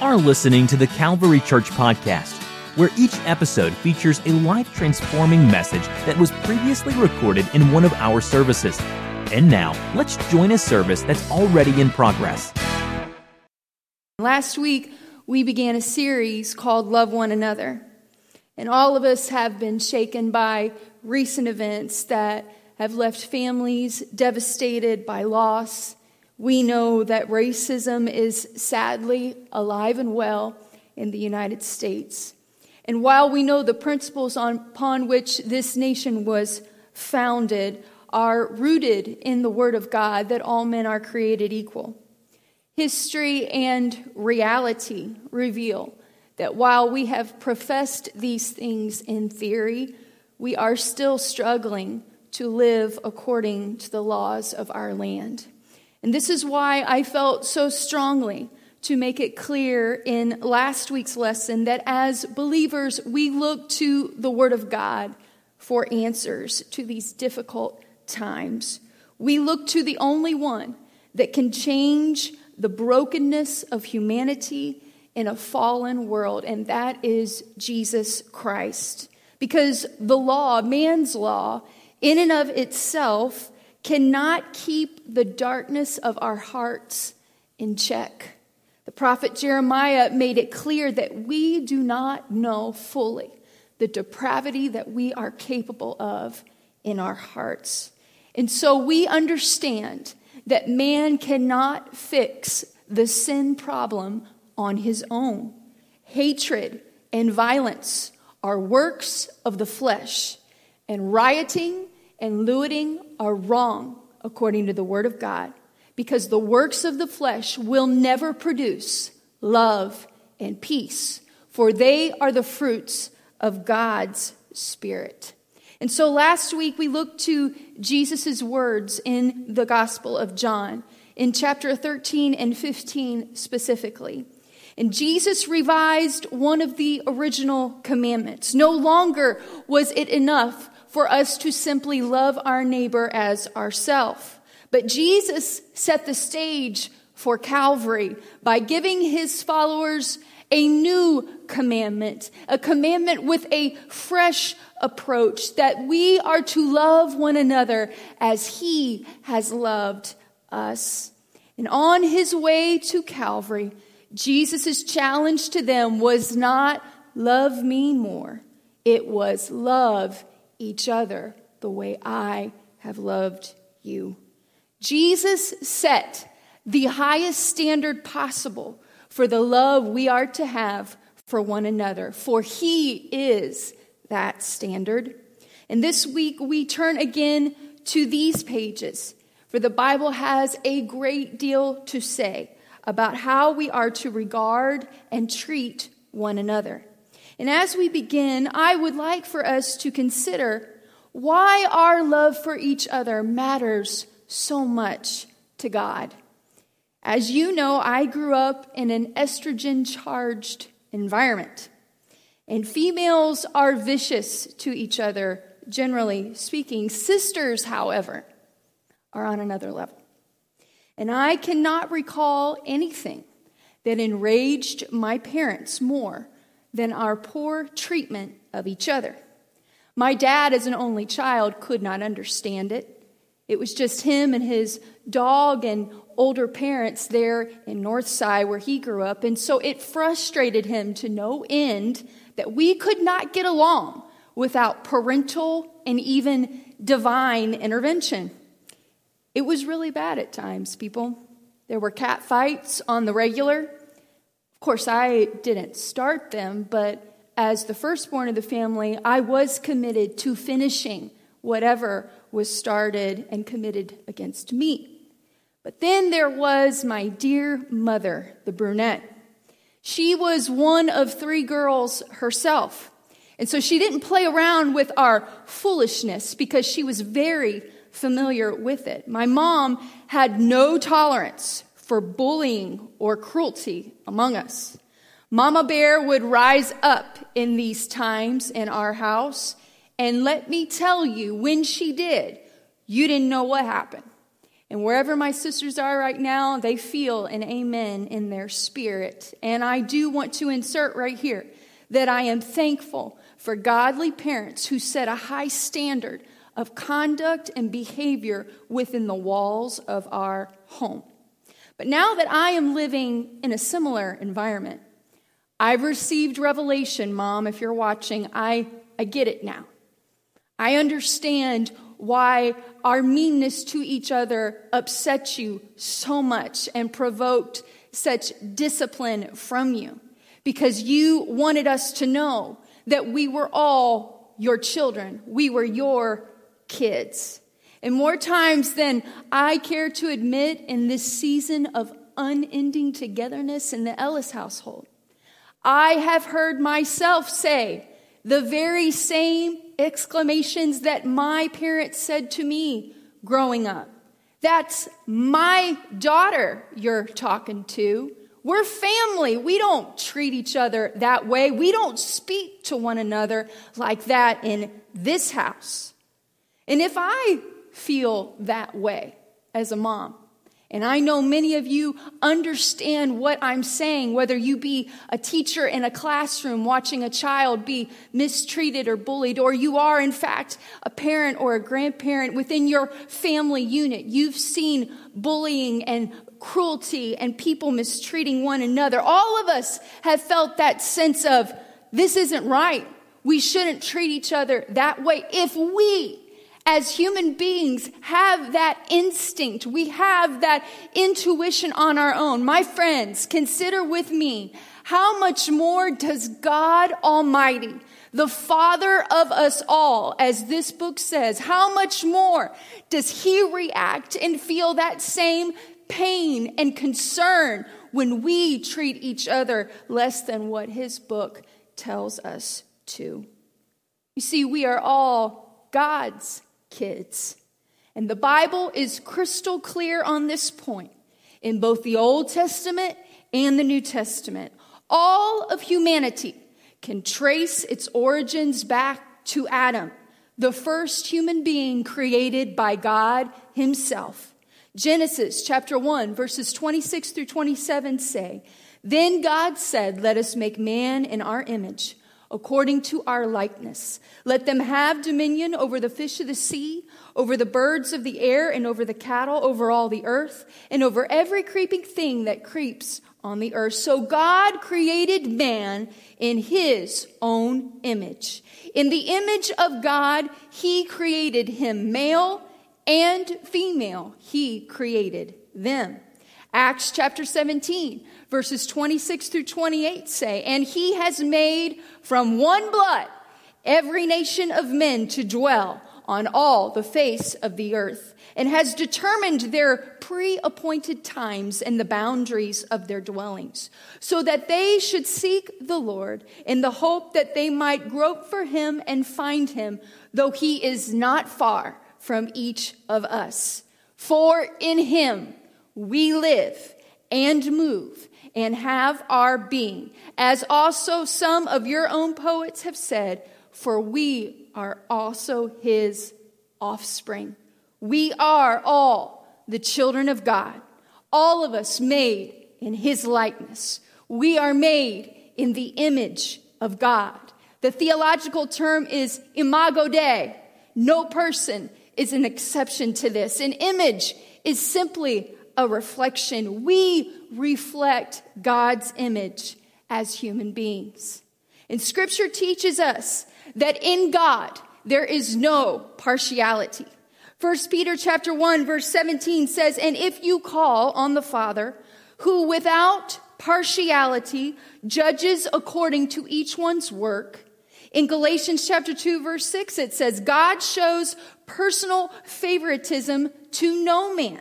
are listening to the Calvary Church Podcast, where each episode features a life transforming message that was previously recorded in one of our services. And now, let's join a service that's already in progress. Last week, we began a series called Love One Another. And all of us have been shaken by recent events that have left families devastated by loss we know that racism is sadly alive and well in the United States. And while we know the principles on, upon which this nation was founded are rooted in the Word of God that all men are created equal, history and reality reveal that while we have professed these things in theory, we are still struggling to live according to the laws of our land. And this is why I felt so strongly to make it clear in last week's lesson that as believers, we look to the Word of God for answers to these difficult times. We look to the only one that can change the brokenness of humanity in a fallen world, and that is Jesus Christ. Because the law, man's law, in and of itself, cannot keep the darkness of our hearts in check. The prophet Jeremiah made it clear that we do not know fully the depravity that we are capable of in our hearts. And so we understand that man cannot fix the sin problem on his own. Hatred and violence are works of the flesh, and rioting and looting are wrong according to the Word of God because the works of the flesh will never produce love and peace, for they are the fruits of God's Spirit. And so last week we looked to Jesus' words in the Gospel of John in chapter 13 and 15 specifically. And Jesus revised one of the original commandments. No longer was it enough for us to simply love our neighbor as ourself. But Jesus set the stage for Calvary by giving his followers a new commandment, a commandment with a fresh approach that we are to love one another as he has loved us. And on his way to Calvary, Jesus' challenge to them was not love me more. It was love each other the way I have loved you. Jesus set the highest standard possible for the love we are to have for one another, for He is that standard. And this week we turn again to these pages, for the Bible has a great deal to say about how we are to regard and treat one another. And as we begin, I would like for us to consider why our love for each other matters so much to God. As you know, I grew up in an estrogen charged environment, and females are vicious to each other, generally speaking. Sisters, however, are on another level. And I cannot recall anything that enraged my parents more than our poor treatment of each other. My dad, as an only child, could not understand it. It was just him and his dog and older parents there in Northside where he grew up. And so it frustrated him to no end that we could not get along without parental and even divine intervention. It was really bad at times, people. There were cat fights on the regular. Of course, I didn't start them, but as the firstborn of the family, I was committed to finishing whatever was started and committed against me. But then there was my dear mother, the brunette. She was one of three girls herself. And so she didn't play around with our foolishness because she was very familiar with it. My mom had no tolerance for bullying or cruelty among us. Mama Bear would rise up in these times in our house. And let me tell you, when she did, you didn't know what happened. And wherever my sisters are right now, they feel an amen in their spirit. And I do want to insert right here that I am thankful for godly parents who set a high standard of conduct and behavior within the walls of our home. But now that I am living in a similar environment, I've received revelation, Mom, if you're watching. I, I get it now. I understand why our meanness to each other upset you so much and provoked such discipline from you because you wanted us to know that we were all your children. We were your kids. And more times than I care to admit in this season of unending togetherness in the Ellis household, I have heard myself say the very same exclamations that my parents said to me growing up. That's my daughter you're talking to. We're family. We don't treat each other that way. We don't speak to one another like that in this house. And if I feel that way as a mom, and I know many of you understand what I'm saying, whether you be a teacher in a classroom watching a child be mistreated or bullied, or you are, in fact, a parent or a grandparent within your family unit. You've seen bullying and cruelty and people mistreating one another. All of us have felt that sense of, this isn't right. We shouldn't treat each other that way. If we as human beings have that instinct. We have that intuition on our own. My friends, consider with me how much more does God Almighty, the Father of us all, as this book says, how much more does He react and feel that same pain and concern when we treat each other less than what His book tells us to? You see, we are all God's kids. And the Bible is crystal clear on this point in both the Old Testament and the New Testament. All of humanity can trace its origins back to Adam, the first human being created by God Himself. Genesis chapter 1, verses 26 through 27 say, Then God said, Let us make man in our image according to our likeness. Let them have dominion over the fish of the sea, over the birds of the air, and over the cattle, over all the earth, and over every creeping thing that creeps on the earth. So God created man in his own image. In the image of God, he created him male and female. He created them. Acts chapter 17, verses 26 through 28 say, And he has made from one blood every nation of men to dwell on all the face of the earth, and has determined their pre appointed times and the boundaries of their dwellings, so that they should seek the Lord in the hope that they might grope for him and find him, though he is not far from each of us. For in him, we live and move and have our being, as also some of your own poets have said, for we are also his offspring. We are all the children of God, all of us made in his likeness. We are made in the image of God. The theological term is imago Dei. No person is an exception to this. An image is simply a reflection. We reflect God's image as human beings. And scripture teaches us that in God there is no partiality. First Peter chapter 1 verse 17 says, "And if you call on the Father, who without partiality judges according to each one's work, in Galatians chapter 2 verse 6 it says, God shows personal favoritism to no man.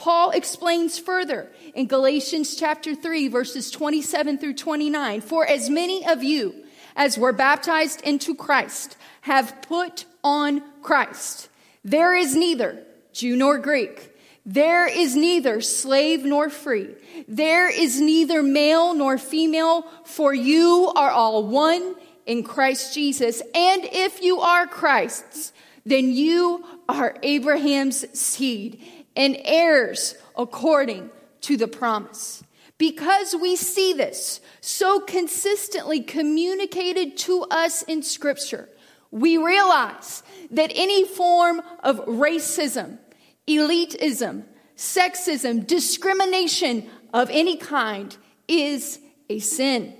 Paul explains further in Galatians chapter 3, verses 27 through 29 For as many of you as were baptized into Christ have put on Christ. There is neither Jew nor Greek. There is neither slave nor free. There is neither male nor female, for you are all one in Christ Jesus. And if you are Christ's, then you are Abraham's seed and heirs according to the promise. Because we see this so consistently communicated to us in Scripture, we realize that any form of racism, elitism, sexism, discrimination of any kind is a sin.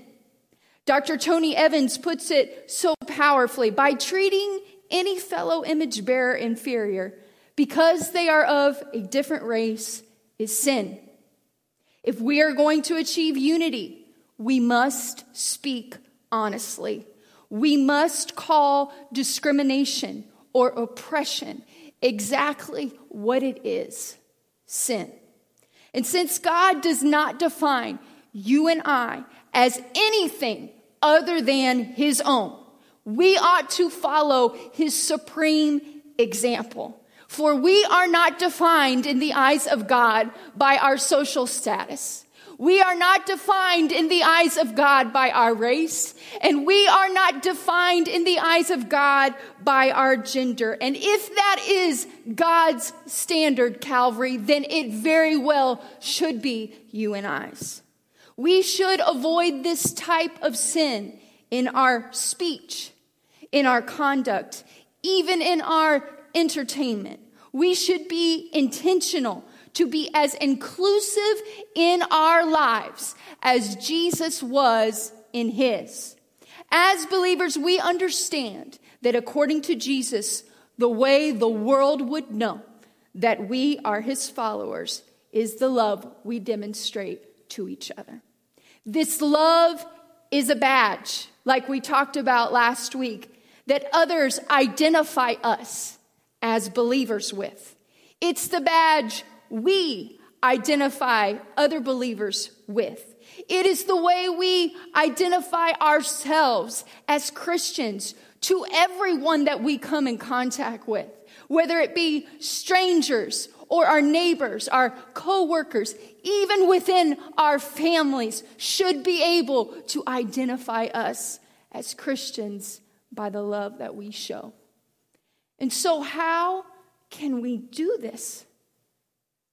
Dr. Tony Evans puts it so powerfully by treating any fellow image bearer inferior because they are of a different race is sin. If we are going to achieve unity, we must speak honestly. We must call discrimination or oppression exactly what it is sin. And since God does not define you and I as anything other than his own, we ought to follow his supreme example. For we are not defined in the eyes of God by our social status. We are not defined in the eyes of God by our race, and we are not defined in the eyes of God by our gender. And if that is God's standard, Calvary, then it very well should be you and I's. We should avoid this type of sin in our speech, in our conduct, even in our entertainment. We should be intentional to be as inclusive in our lives as Jesus was in his. As believers, we understand that according to Jesus, the way the world would know that we are his followers is the love we demonstrate to each other. This love is a badge, like we talked about last week, that others identify us as believers with. It's the badge we identify other believers with. It is the way we identify ourselves as Christians to everyone that we come in contact with, whether it be strangers or our neighbors, our coworkers, even within our families, should be able to identify us as Christians by the love that we show. And so, how can we do this?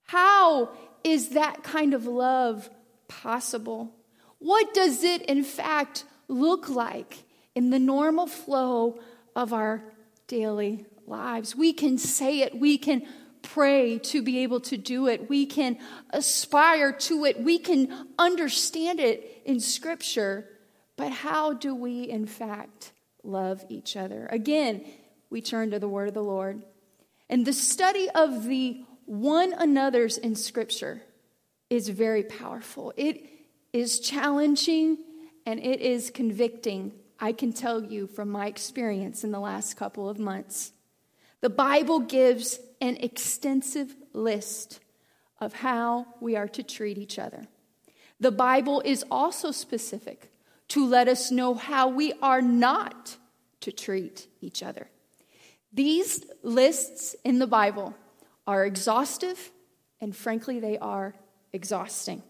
How is that kind of love possible? What does it, in fact, look like in the normal flow of our daily lives? We can say it, we can pray to be able to do it, we can aspire to it, we can understand it in Scripture, but how do we, in fact, love each other? Again, we turn to the word of the Lord. And the study of the one another's in Scripture is very powerful. It is challenging and it is convicting, I can tell you from my experience in the last couple of months. The Bible gives an extensive list of how we are to treat each other. The Bible is also specific to let us know how we are not to treat each other. These lists in the Bible are exhaustive and frankly, they are exhausting.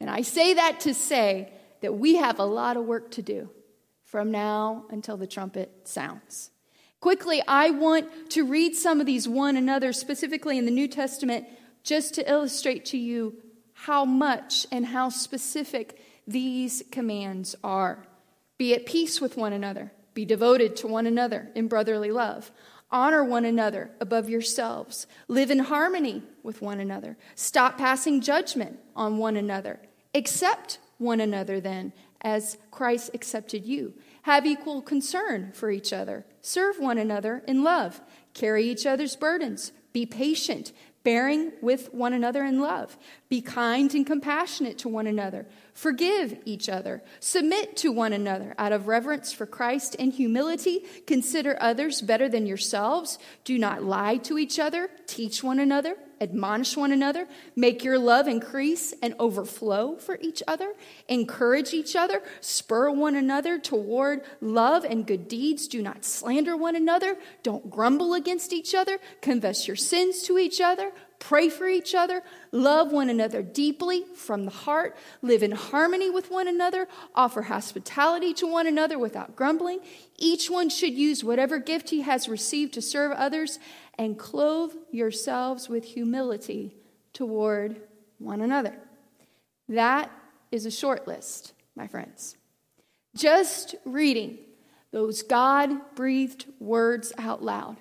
And I say that to say that we have a lot of work to do from now until the trumpet sounds. Quickly, I want to read some of these one another, specifically in the New Testament, just to illustrate to you how much and how specific these commands are. Be at peace with one another. Be devoted to one another in brotherly love. Honor one another above yourselves. Live in harmony with one another. Stop passing judgment on one another. Accept one another then, as Christ accepted you. Have equal concern for each other. Serve one another in love. Carry each other's burdens. Be patient, bearing with one another in love. Be kind and compassionate to one another. Forgive each other. Submit to one another out of reverence for Christ and humility. Consider others better than yourselves. Do not lie to each other. Teach one another admonish one another, make your love increase and overflow for each other, encourage each other, spur one another toward love and good deeds. Do not slander one another, don't grumble against each other, confess your sins to each other, pray for each other, love one another deeply from the heart, live in harmony with one another, offer hospitality to one another without grumbling. Each one should use whatever gift he has received to serve others, and clothe yourselves with humility toward one another. That is a short list, my friends. Just reading those God breathed words out loud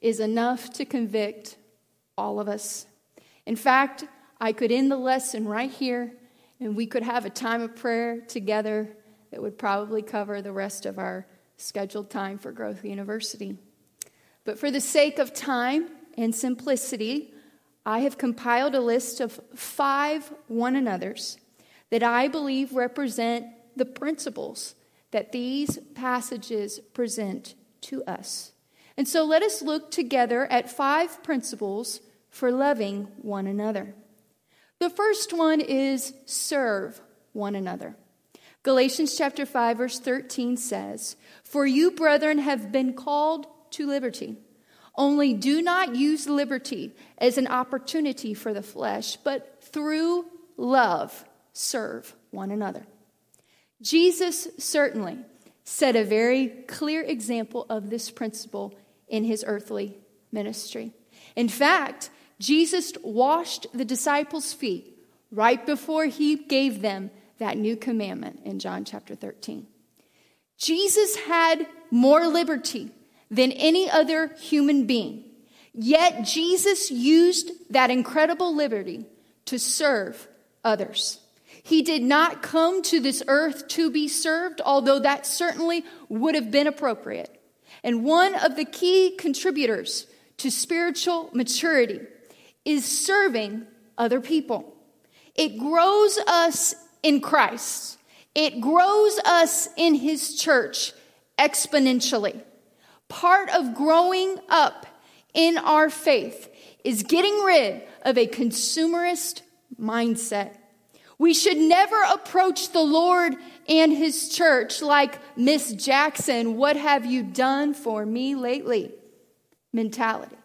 is enough to convict all of us. In fact, I could end the lesson right here and we could have a time of prayer together that would probably cover the rest of our scheduled time for Growth University. But for the sake of time and simplicity, I have compiled a list of five one another's that I believe represent the principles that these passages present to us. And so let us look together at five principles for loving one another. The first one is serve one another. Galatians chapter 5 verse 13 says, "For you brethren have been called to liberty. Only do not use liberty as an opportunity for the flesh, but through love serve one another." Jesus certainly set a very clear example of this principle in his earthly ministry. In fact, Jesus washed the disciples' feet right before he gave them that new commandment in John chapter 13. Jesus had more liberty than any other human being, yet Jesus used that incredible liberty to serve others. He did not come to this earth to be served, although that certainly would have been appropriate. And one of the key contributors to spiritual maturity is serving other people. It grows us in Christ, it grows us in His church exponentially. Part of growing up in our faith is getting rid of a consumerist mindset. We should never approach the Lord and His church like Miss Jackson, what have you done for me lately? mentality.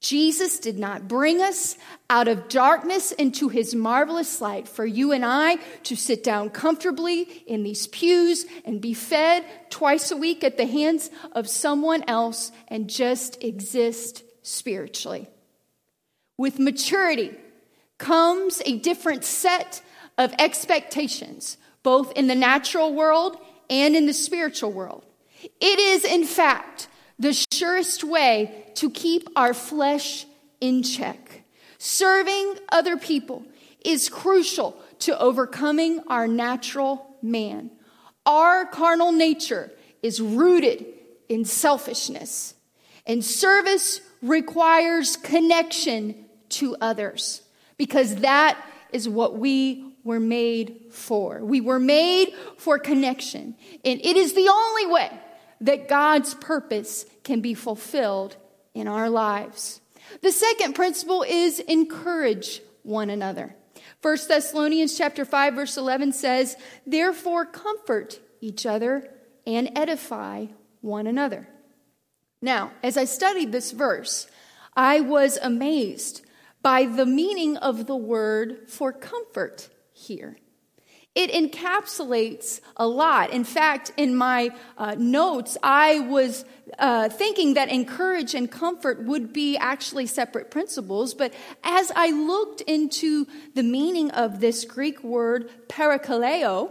Jesus did not bring us out of darkness into his marvelous light for you and I to sit down comfortably in these pews and be fed twice a week at the hands of someone else and just exist spiritually. With maturity comes a different set of expectations, both in the natural world and in the spiritual world. It is, in fact, the surest way to keep our flesh in check. Serving other people is crucial to overcoming our natural man. Our carnal nature is rooted in selfishness, and service requires connection to others because that is what we were made for. We were made for connection. And it is the only way that God's purpose can be fulfilled in our lives. The second principle is encourage one another. 1 Thessalonians chapter 5 verse 11 says, "Therefore comfort each other and edify one another." Now, as I studied this verse, I was amazed by the meaning of the word for comfort here. It encapsulates a lot. In fact, in my uh, notes, I was uh, thinking that encourage and comfort would be actually separate principles. But as I looked into the meaning of this Greek word parakaleo,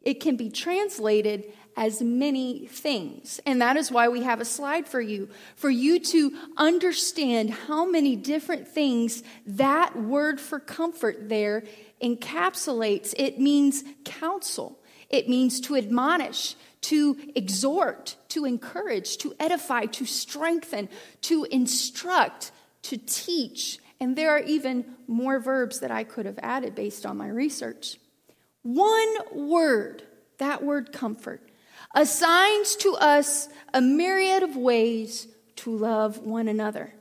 it can be translated as many things. And that is why we have a slide for you, for you to understand how many different things that word for comfort there encapsulates. It means counsel, it means to admonish, to exhort, to encourage, to edify, to strengthen, to instruct, to teach. And there are even more verbs that I could have added based on my research. One word, that word comfort, assigns to us a myriad of ways to love one another.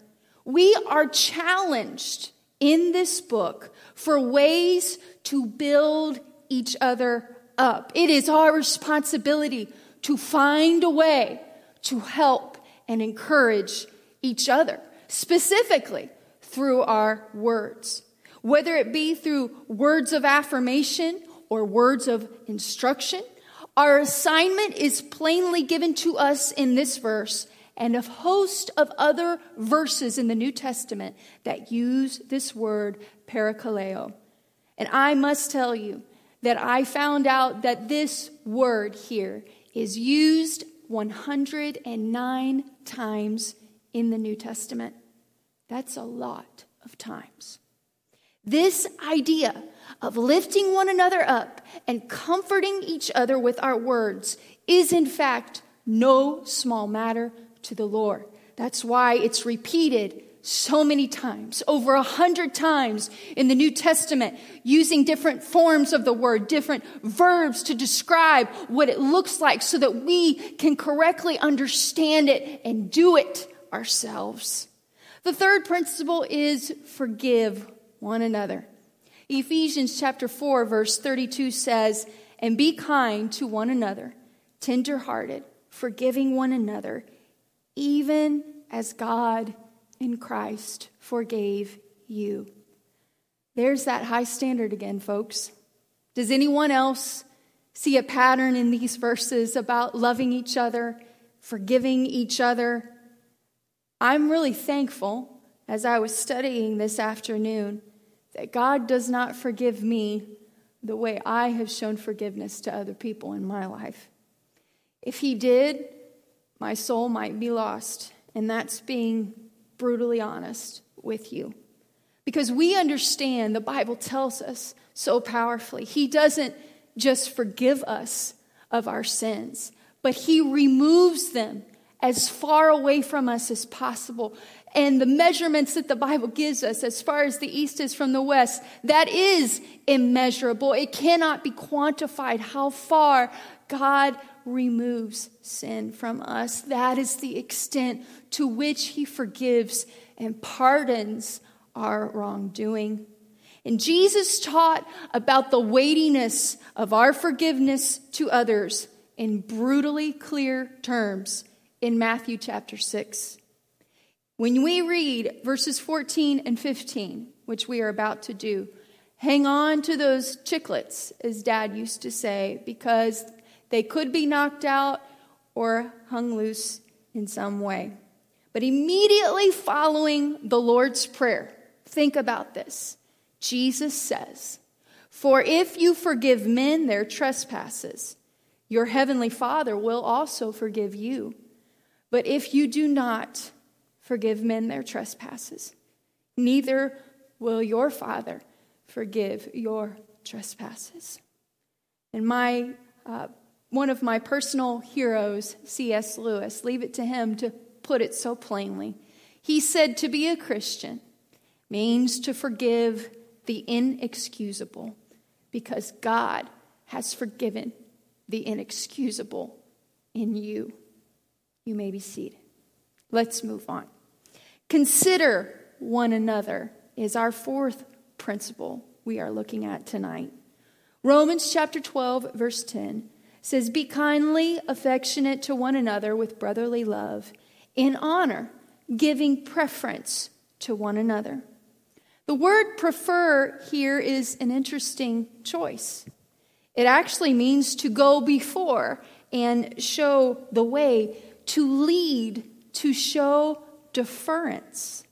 We are challenged in this book for ways to build each other up. It is our responsibility to find a way to help and encourage each other, specifically through our words, whether it be through words of affirmation or words of instruction. Our assignment is plainly given to us in this verse and a host of other verses in the New Testament that use this word parakaleo. And I must tell you that I found out that this word here is used 109 times in the New Testament. That's a lot of times. This idea of lifting one another up and comforting each other with our words is, in fact, no small matter to the Lord. That's why it's repeated so many times, over a hundred times in the New Testament, using different forms of the word, different verbs to describe what it looks like so that we can correctly understand it and do it ourselves. The third principle is forgive one another. Ephesians chapter 4 verse 32 says, "And be kind to one another, tenderhearted, forgiving one another, even as God in Christ forgave you." There's that high standard again, folks. Does anyone else see a pattern in these verses about loving each other, forgiving each other? I'm really thankful as I was studying this afternoon that God does not forgive me the way I have shown forgiveness to other people in my life. If He did, my soul might be lost. And that's being brutally honest with you. Because we understand the Bible tells us so powerfully. He doesn't just forgive us of our sins, but He removes them as far away from us as possible. And the measurements that the Bible gives us, as far as the east is from the west, that is immeasurable. It cannot be quantified how far God removes sin from us. That is the extent to which He forgives and pardons our wrongdoing. And Jesus taught about the weightiness of our forgiveness to others in brutally clear terms in Matthew chapter 6. When we read verses 14 and 15, which we are about to do, hang on to those chiclets, as dad used to say, because they could be knocked out or hung loose in some way. But immediately following the Lord's Prayer, think about this. Jesus says, For if you forgive men their trespasses, your heavenly Father will also forgive you. But if you do not forgive men their trespasses, neither will your Father forgive your trespasses. And my uh, one of my personal heroes, C.S. Lewis, leave it to him to put it so plainly. He said to be a Christian means to forgive the inexcusable because God has forgiven the inexcusable in you. You may be seated. Let's move on. Consider one another is our fourth principle we are looking at tonight. Romans chapter 12, verse 10 says, Be kindly affectionate to one another with brotherly love, in honor, giving preference to one another. The word prefer here is an interesting choice. It actually means to go before and show the way to lead, to show deference.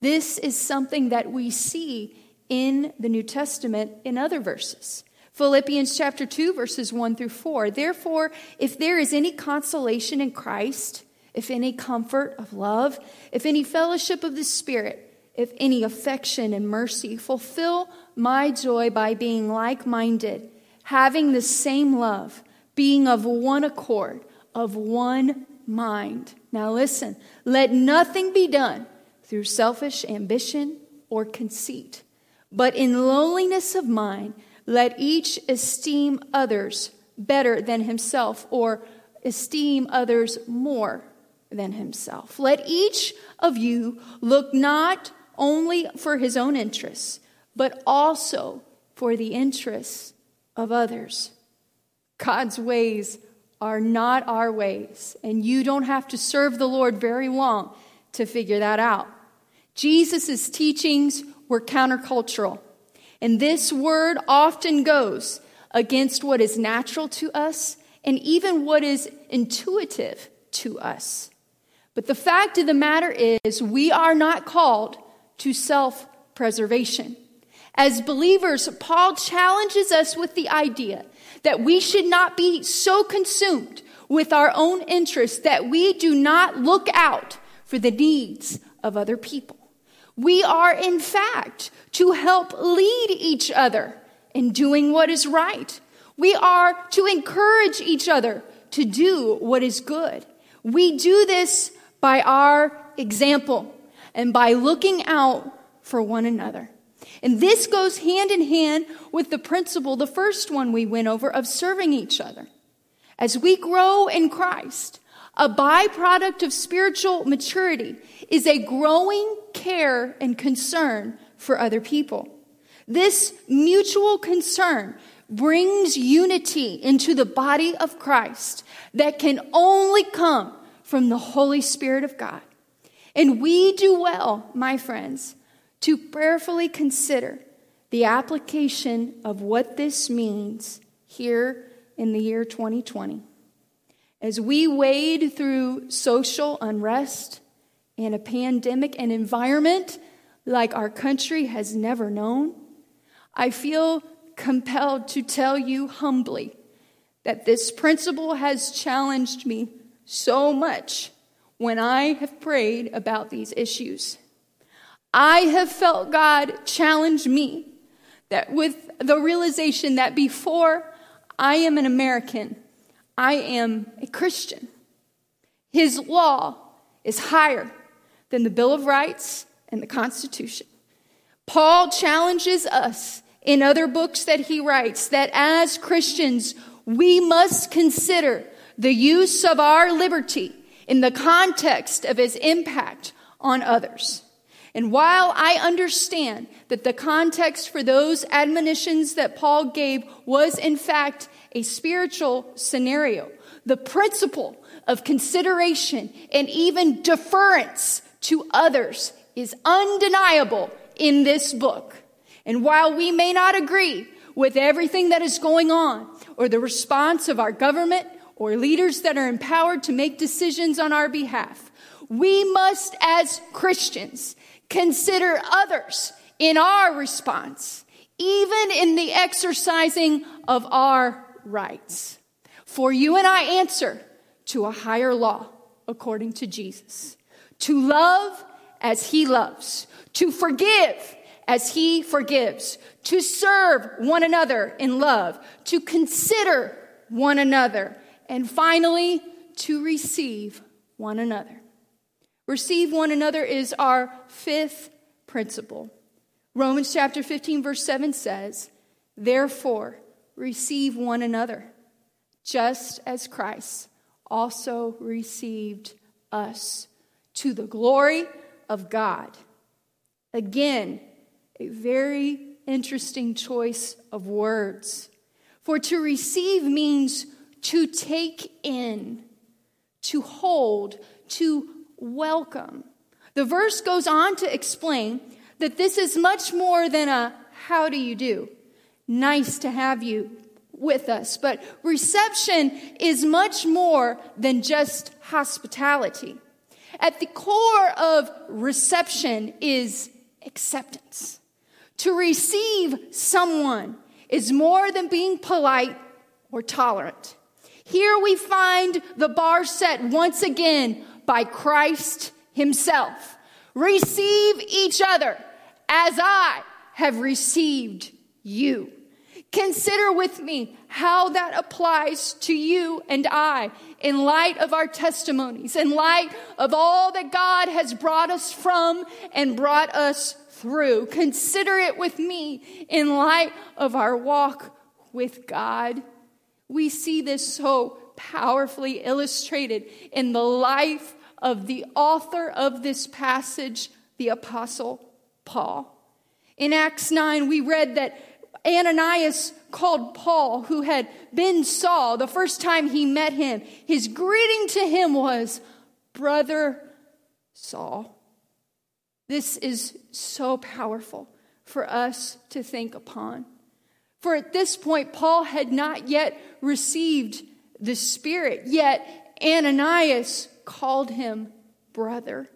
This is something that we see in the New Testament in other verses. Philippians chapter 2, verses 1 through 4. Therefore, if there is any consolation in Christ, if any comfort of love, if any fellowship of the Spirit, if any affection and mercy, fulfill my joy by being like minded, having the same love, being of one accord of one mind. Now listen, let nothing be done through selfish ambition or conceit, but in lowliness of mind, let each esteem others better than himself or esteem others more than himself. Let each of you look not only for his own interests, but also for the interests of others. God's ways are not our ways. And you don't have to serve the Lord very long to figure that out. Jesus' teachings were countercultural. And this word often goes against what is natural to us and even what is intuitive to us. But the fact of the matter is, we are not called to self preservation. As believers, Paul challenges us with the idea that we should not be so consumed with our own interests that we do not look out for the needs of other people. We are, in fact, to help lead each other in doing what is right. We are to encourage each other to do what is good. We do this by our example and by looking out for one another. And this goes hand in hand with the principle, the first one we went over, of serving each other. As we grow in Christ, a byproduct of spiritual maturity is a growing care and concern for other people. This mutual concern brings unity into the body of Christ that can only come from the Holy Spirit of God. And we do well, my friends, to prayerfully consider the application of what this means here in the year 2020. As we wade through social unrest and a pandemic and environment like our country has never known, I feel compelled to tell you humbly that this principle has challenged me so much when I have prayed about these issues. I have felt God challenge me that with the realization that before I am an American, I am a Christian. His law is higher than the Bill of Rights and the Constitution. Paul challenges us in other books that he writes that as Christians, we must consider the use of our liberty in the context of its impact on others. And while I understand that the context for those admonitions that Paul gave was in fact a spiritual scenario, the principle of consideration and even deference to others is undeniable in this book. And while we may not agree with everything that is going on or the response of our government or leaders that are empowered to make decisions on our behalf, we must, as Christians, consider others in our response, even in the exercising of our rights. For you and I answer to a higher law according to Jesus to love as he loves, to forgive as he forgives, to serve one another in love, to consider one another, and finally, to receive one another. Receive one another is our fifth principle. Romans chapter 15, verse 7 says, Therefore, receive one another, just as Christ also received us to the glory of God. Again, a very interesting choice of words. For to receive means to take in, to hold, to welcome. The verse goes on to explain that this is much more than a how do you do? Nice to have you with us. But reception is much more than just hospitality. At the core of reception is acceptance. To receive someone is more than being polite or tolerant. Here we find the bar set once again by Christ Himself. Receive each other as I have received you. Consider with me how that applies to you and I in light of our testimonies, in light of all that God has brought us from and brought us through. Consider it with me in light of our walk with God. We see this so powerfully illustrated in the life of the author of this passage, the Apostle Paul. In Acts 9, we read that Ananias called Paul, who had been Saul, the first time he met him. His greeting to him was, Brother Saul. This is so powerful for us to think upon. For at this point, Paul had not yet received the Spirit, yet Ananias called him brother.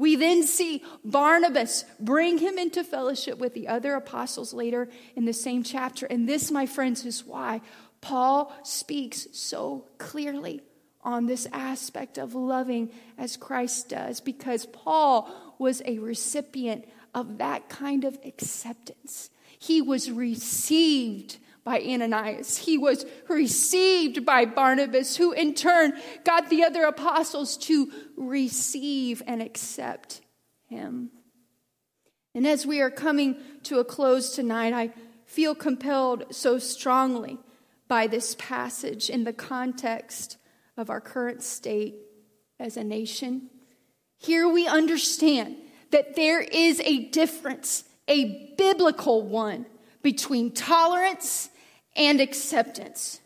We then see Barnabas bring him into fellowship with the other apostles later in the same chapter. And this, my friends, is why Paul speaks so clearly on this aspect of loving as Christ does, because Paul was a recipient of that kind of acceptance. He was received by Ananias. He was received by Barnabas, who in turn got the other apostles to receive and accept him. And as we are coming to a close tonight, I feel compelled so strongly by this passage in the context of our current state as a nation. Here we understand that there is a difference, a biblical one, between tolerance and acceptance.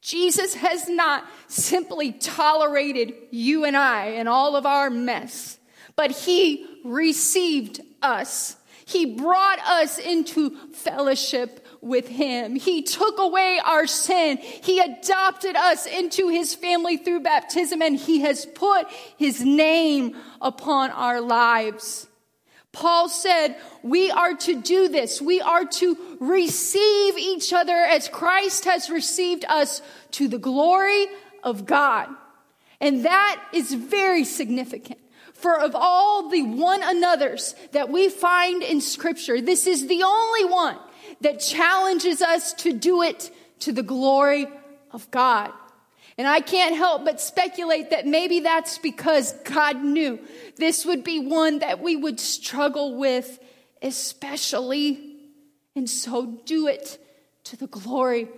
Jesus has not simply tolerated you and I and all of our mess, but he received us. He brought us into fellowship with him. He took away our sin. He adopted us into his family through baptism and he has put his name upon our lives. Paul said, we are to do this. We are to receive each other as Christ has received us to the glory of God. And that is very significant. For of all the one another's that we find in scripture, this is the only one that challenges us to do it to the glory of God. And I can't help but speculate that maybe that's because God knew this would be one that we would struggle with, especially. And so do it to the glory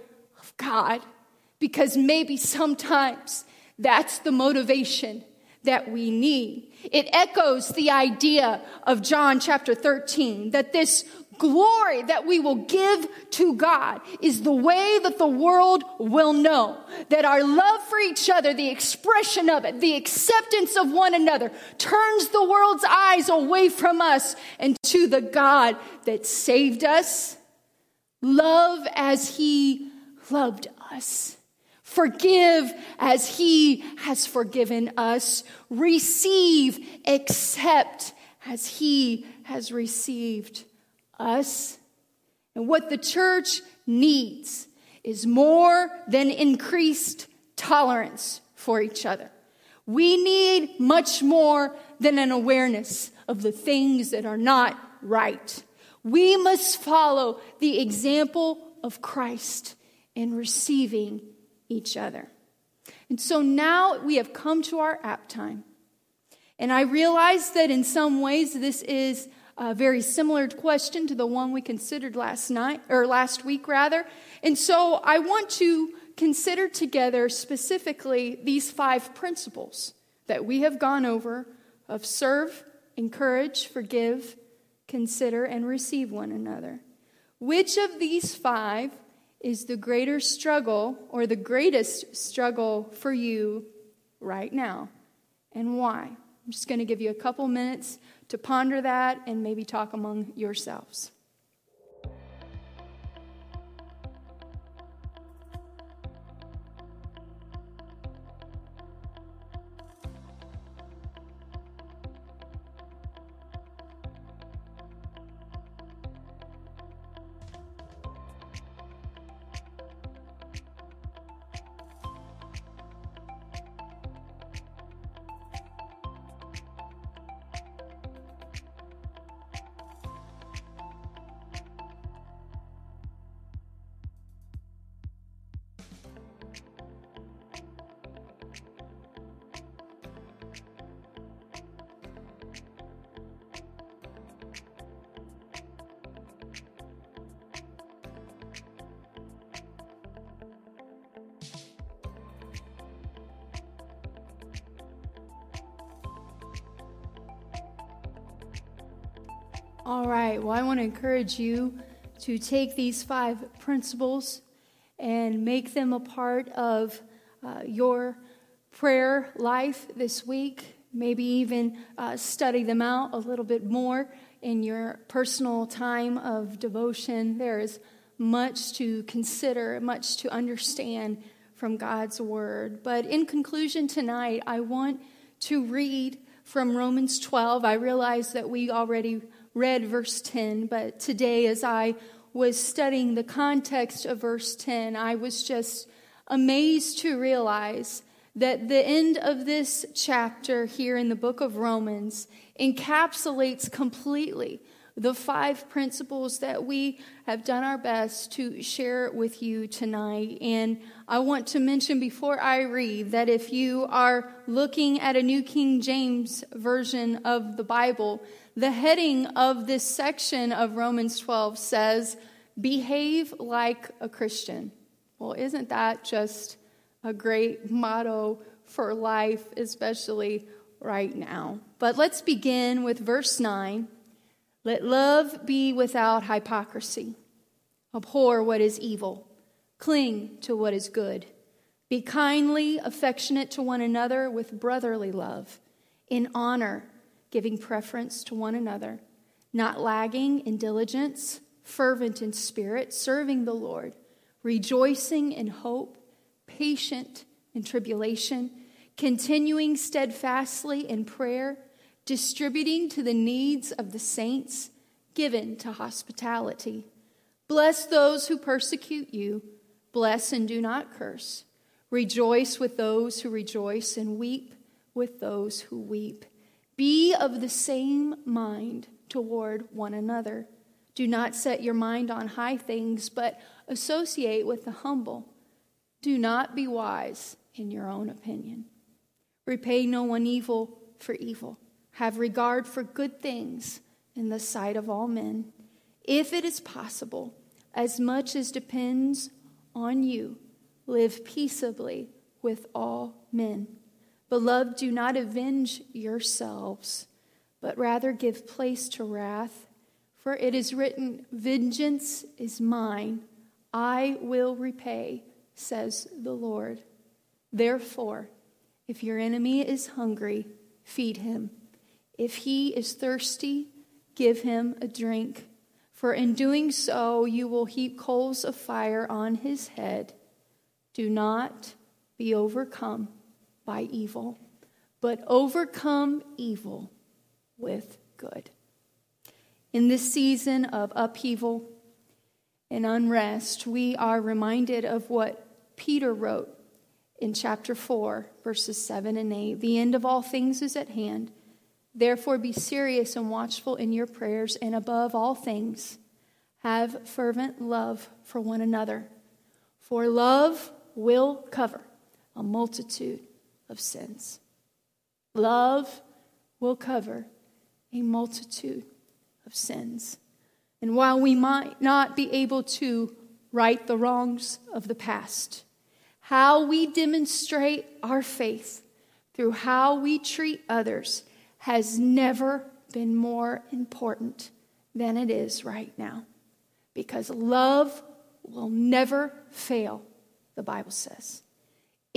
of God. Because maybe sometimes that's the motivation that we need. It echoes the idea of John chapter 13 that this glory that we will give to God is the way that the world will know that our love for each other, the expression of it, the acceptance of one another turns the world's eyes away from us and to the God that saved us. Love as he loved us. Forgive as he has forgiven us. Receive, accept as he has received us. And what the church needs is more than increased tolerance for each other. We need much more than an awareness of the things that are not right. We must follow the example of Christ in receiving each other. And so now we have come to our app time. And I realize that in some ways this is a very similar question to the one we considered last night, or last week rather. And so I want to consider together specifically these five principles that we have gone over of serve, encourage, forgive, consider, and receive one another. Which of these five is the greater struggle or the greatest struggle for you right now? And why? I'm just going to give you a couple minutes to ponder that and maybe talk among yourselves. All right, well, I want to encourage you to take these five principles and make them a part of uh, your prayer life this week. maybe even uh, study them out a little bit more in your personal time of devotion. There is much to consider, much to understand from God's word. But in conclusion tonight, I want to read from Romans 12. I realize that we already read verse 10, but today, as I was studying the context of verse 10, I was just amazed to realize that the end of this chapter here in the book of Romans encapsulates completely the five principles that we have done our best to share with you tonight. And I want to mention before I read that if you are looking at a New King James version of the Bible, the heading of this section of Romans 12 says, Behave like a Christian. Well, isn't that just a great motto for life, especially right now. But let's begin with verse 9. Let love be without hypocrisy. Abhor what is evil. Cling to what is good. Be kindly affectionate to one another with brotherly love, in honor, giving preference to one another, not lagging in diligence, fervent in spirit, serving the Lord, rejoicing in hope patient in tribulation, continuing steadfastly in prayer, distributing to the needs of the saints, given to hospitality. Bless those who persecute you, bless and do not curse. Rejoice with those who rejoice, and weep with those who weep. Be of the same mind toward one another. Do not set your mind on high things, but associate with the humble. Do not be wise in your own opinion. Repay no one evil for evil. Have regard for good things in the sight of all men. If it is possible, as much as depends on you, live peaceably with all men. Beloved, do not avenge yourselves, but rather give place to wrath. For it is written, Vengeance is mine, I will repay says the Lord. Therefore, if your enemy is hungry, feed him. If he is thirsty, give him a drink. For in doing so, you will heap coals of fire on his head. Do not be overcome by evil, but overcome evil with good. In this season of upheaval and unrest, we are reminded of what Peter wrote in chapter 4, verses 7 and 8 The end of all things is at hand. Therefore, be serious and watchful in your prayers, and above all things, have fervent love for one another. For love will cover a multitude of sins. Love will cover a multitude of sins. And while we might not be able to right the wrongs of the past, how we demonstrate our faith through how we treat others has never been more important than it is right now. Because love will never fail, the Bible says.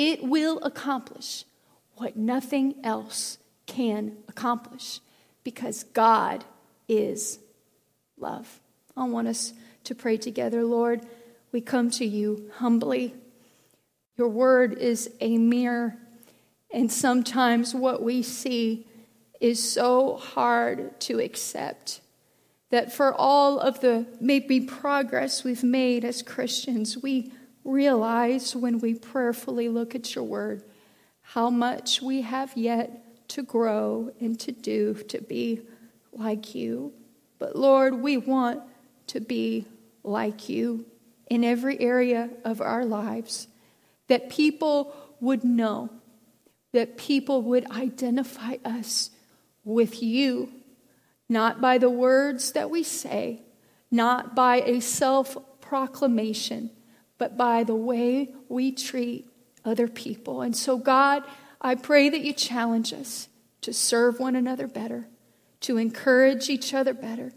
It will accomplish what nothing else can accomplish because God is love. I want us to pray together, Lord. We come to you humbly your word is a mirror, and sometimes what we see is so hard to accept that for all of the maybe progress we've made as Christians, we realize when we prayerfully look at your word how much we have yet to grow and to do to be like you. But Lord, we want to be like you in every area of our lives that people would know, that people would identify us with you, not by the words that we say, not by a self proclamation, but by the way we treat other people. And so, God, I pray that you challenge us to serve one another better, to encourage each other better,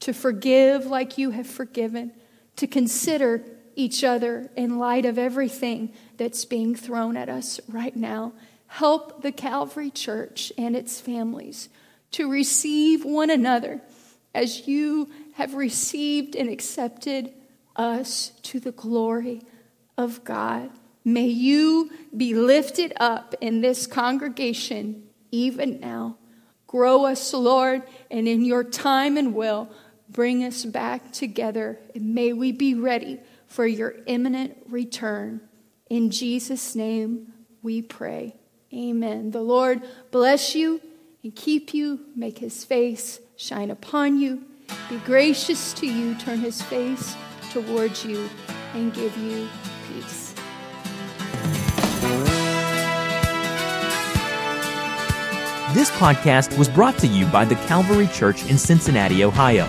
to forgive like you have forgiven, to consider each other in light of everything that's being thrown at us right now. help the Calvary Church and its families to receive one another as you have received and accepted us to the glory of God. May you be lifted up in this congregation even now. Grow us, Lord, and in your time and will, bring us back together. And may we be ready for your imminent return. In Jesus' name we pray. Amen. The Lord bless you and keep you, make his face shine upon you, be gracious to you, turn his face towards you, and give you peace. This podcast was brought to you by the Calvary Church in Cincinnati, Ohio.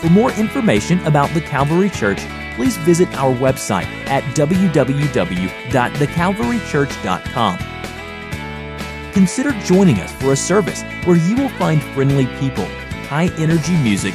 For more information about the Calvary Church, please visit our website at www.thecalvarychurch.com. Consider joining us for a service where you will find friendly people, high energy music,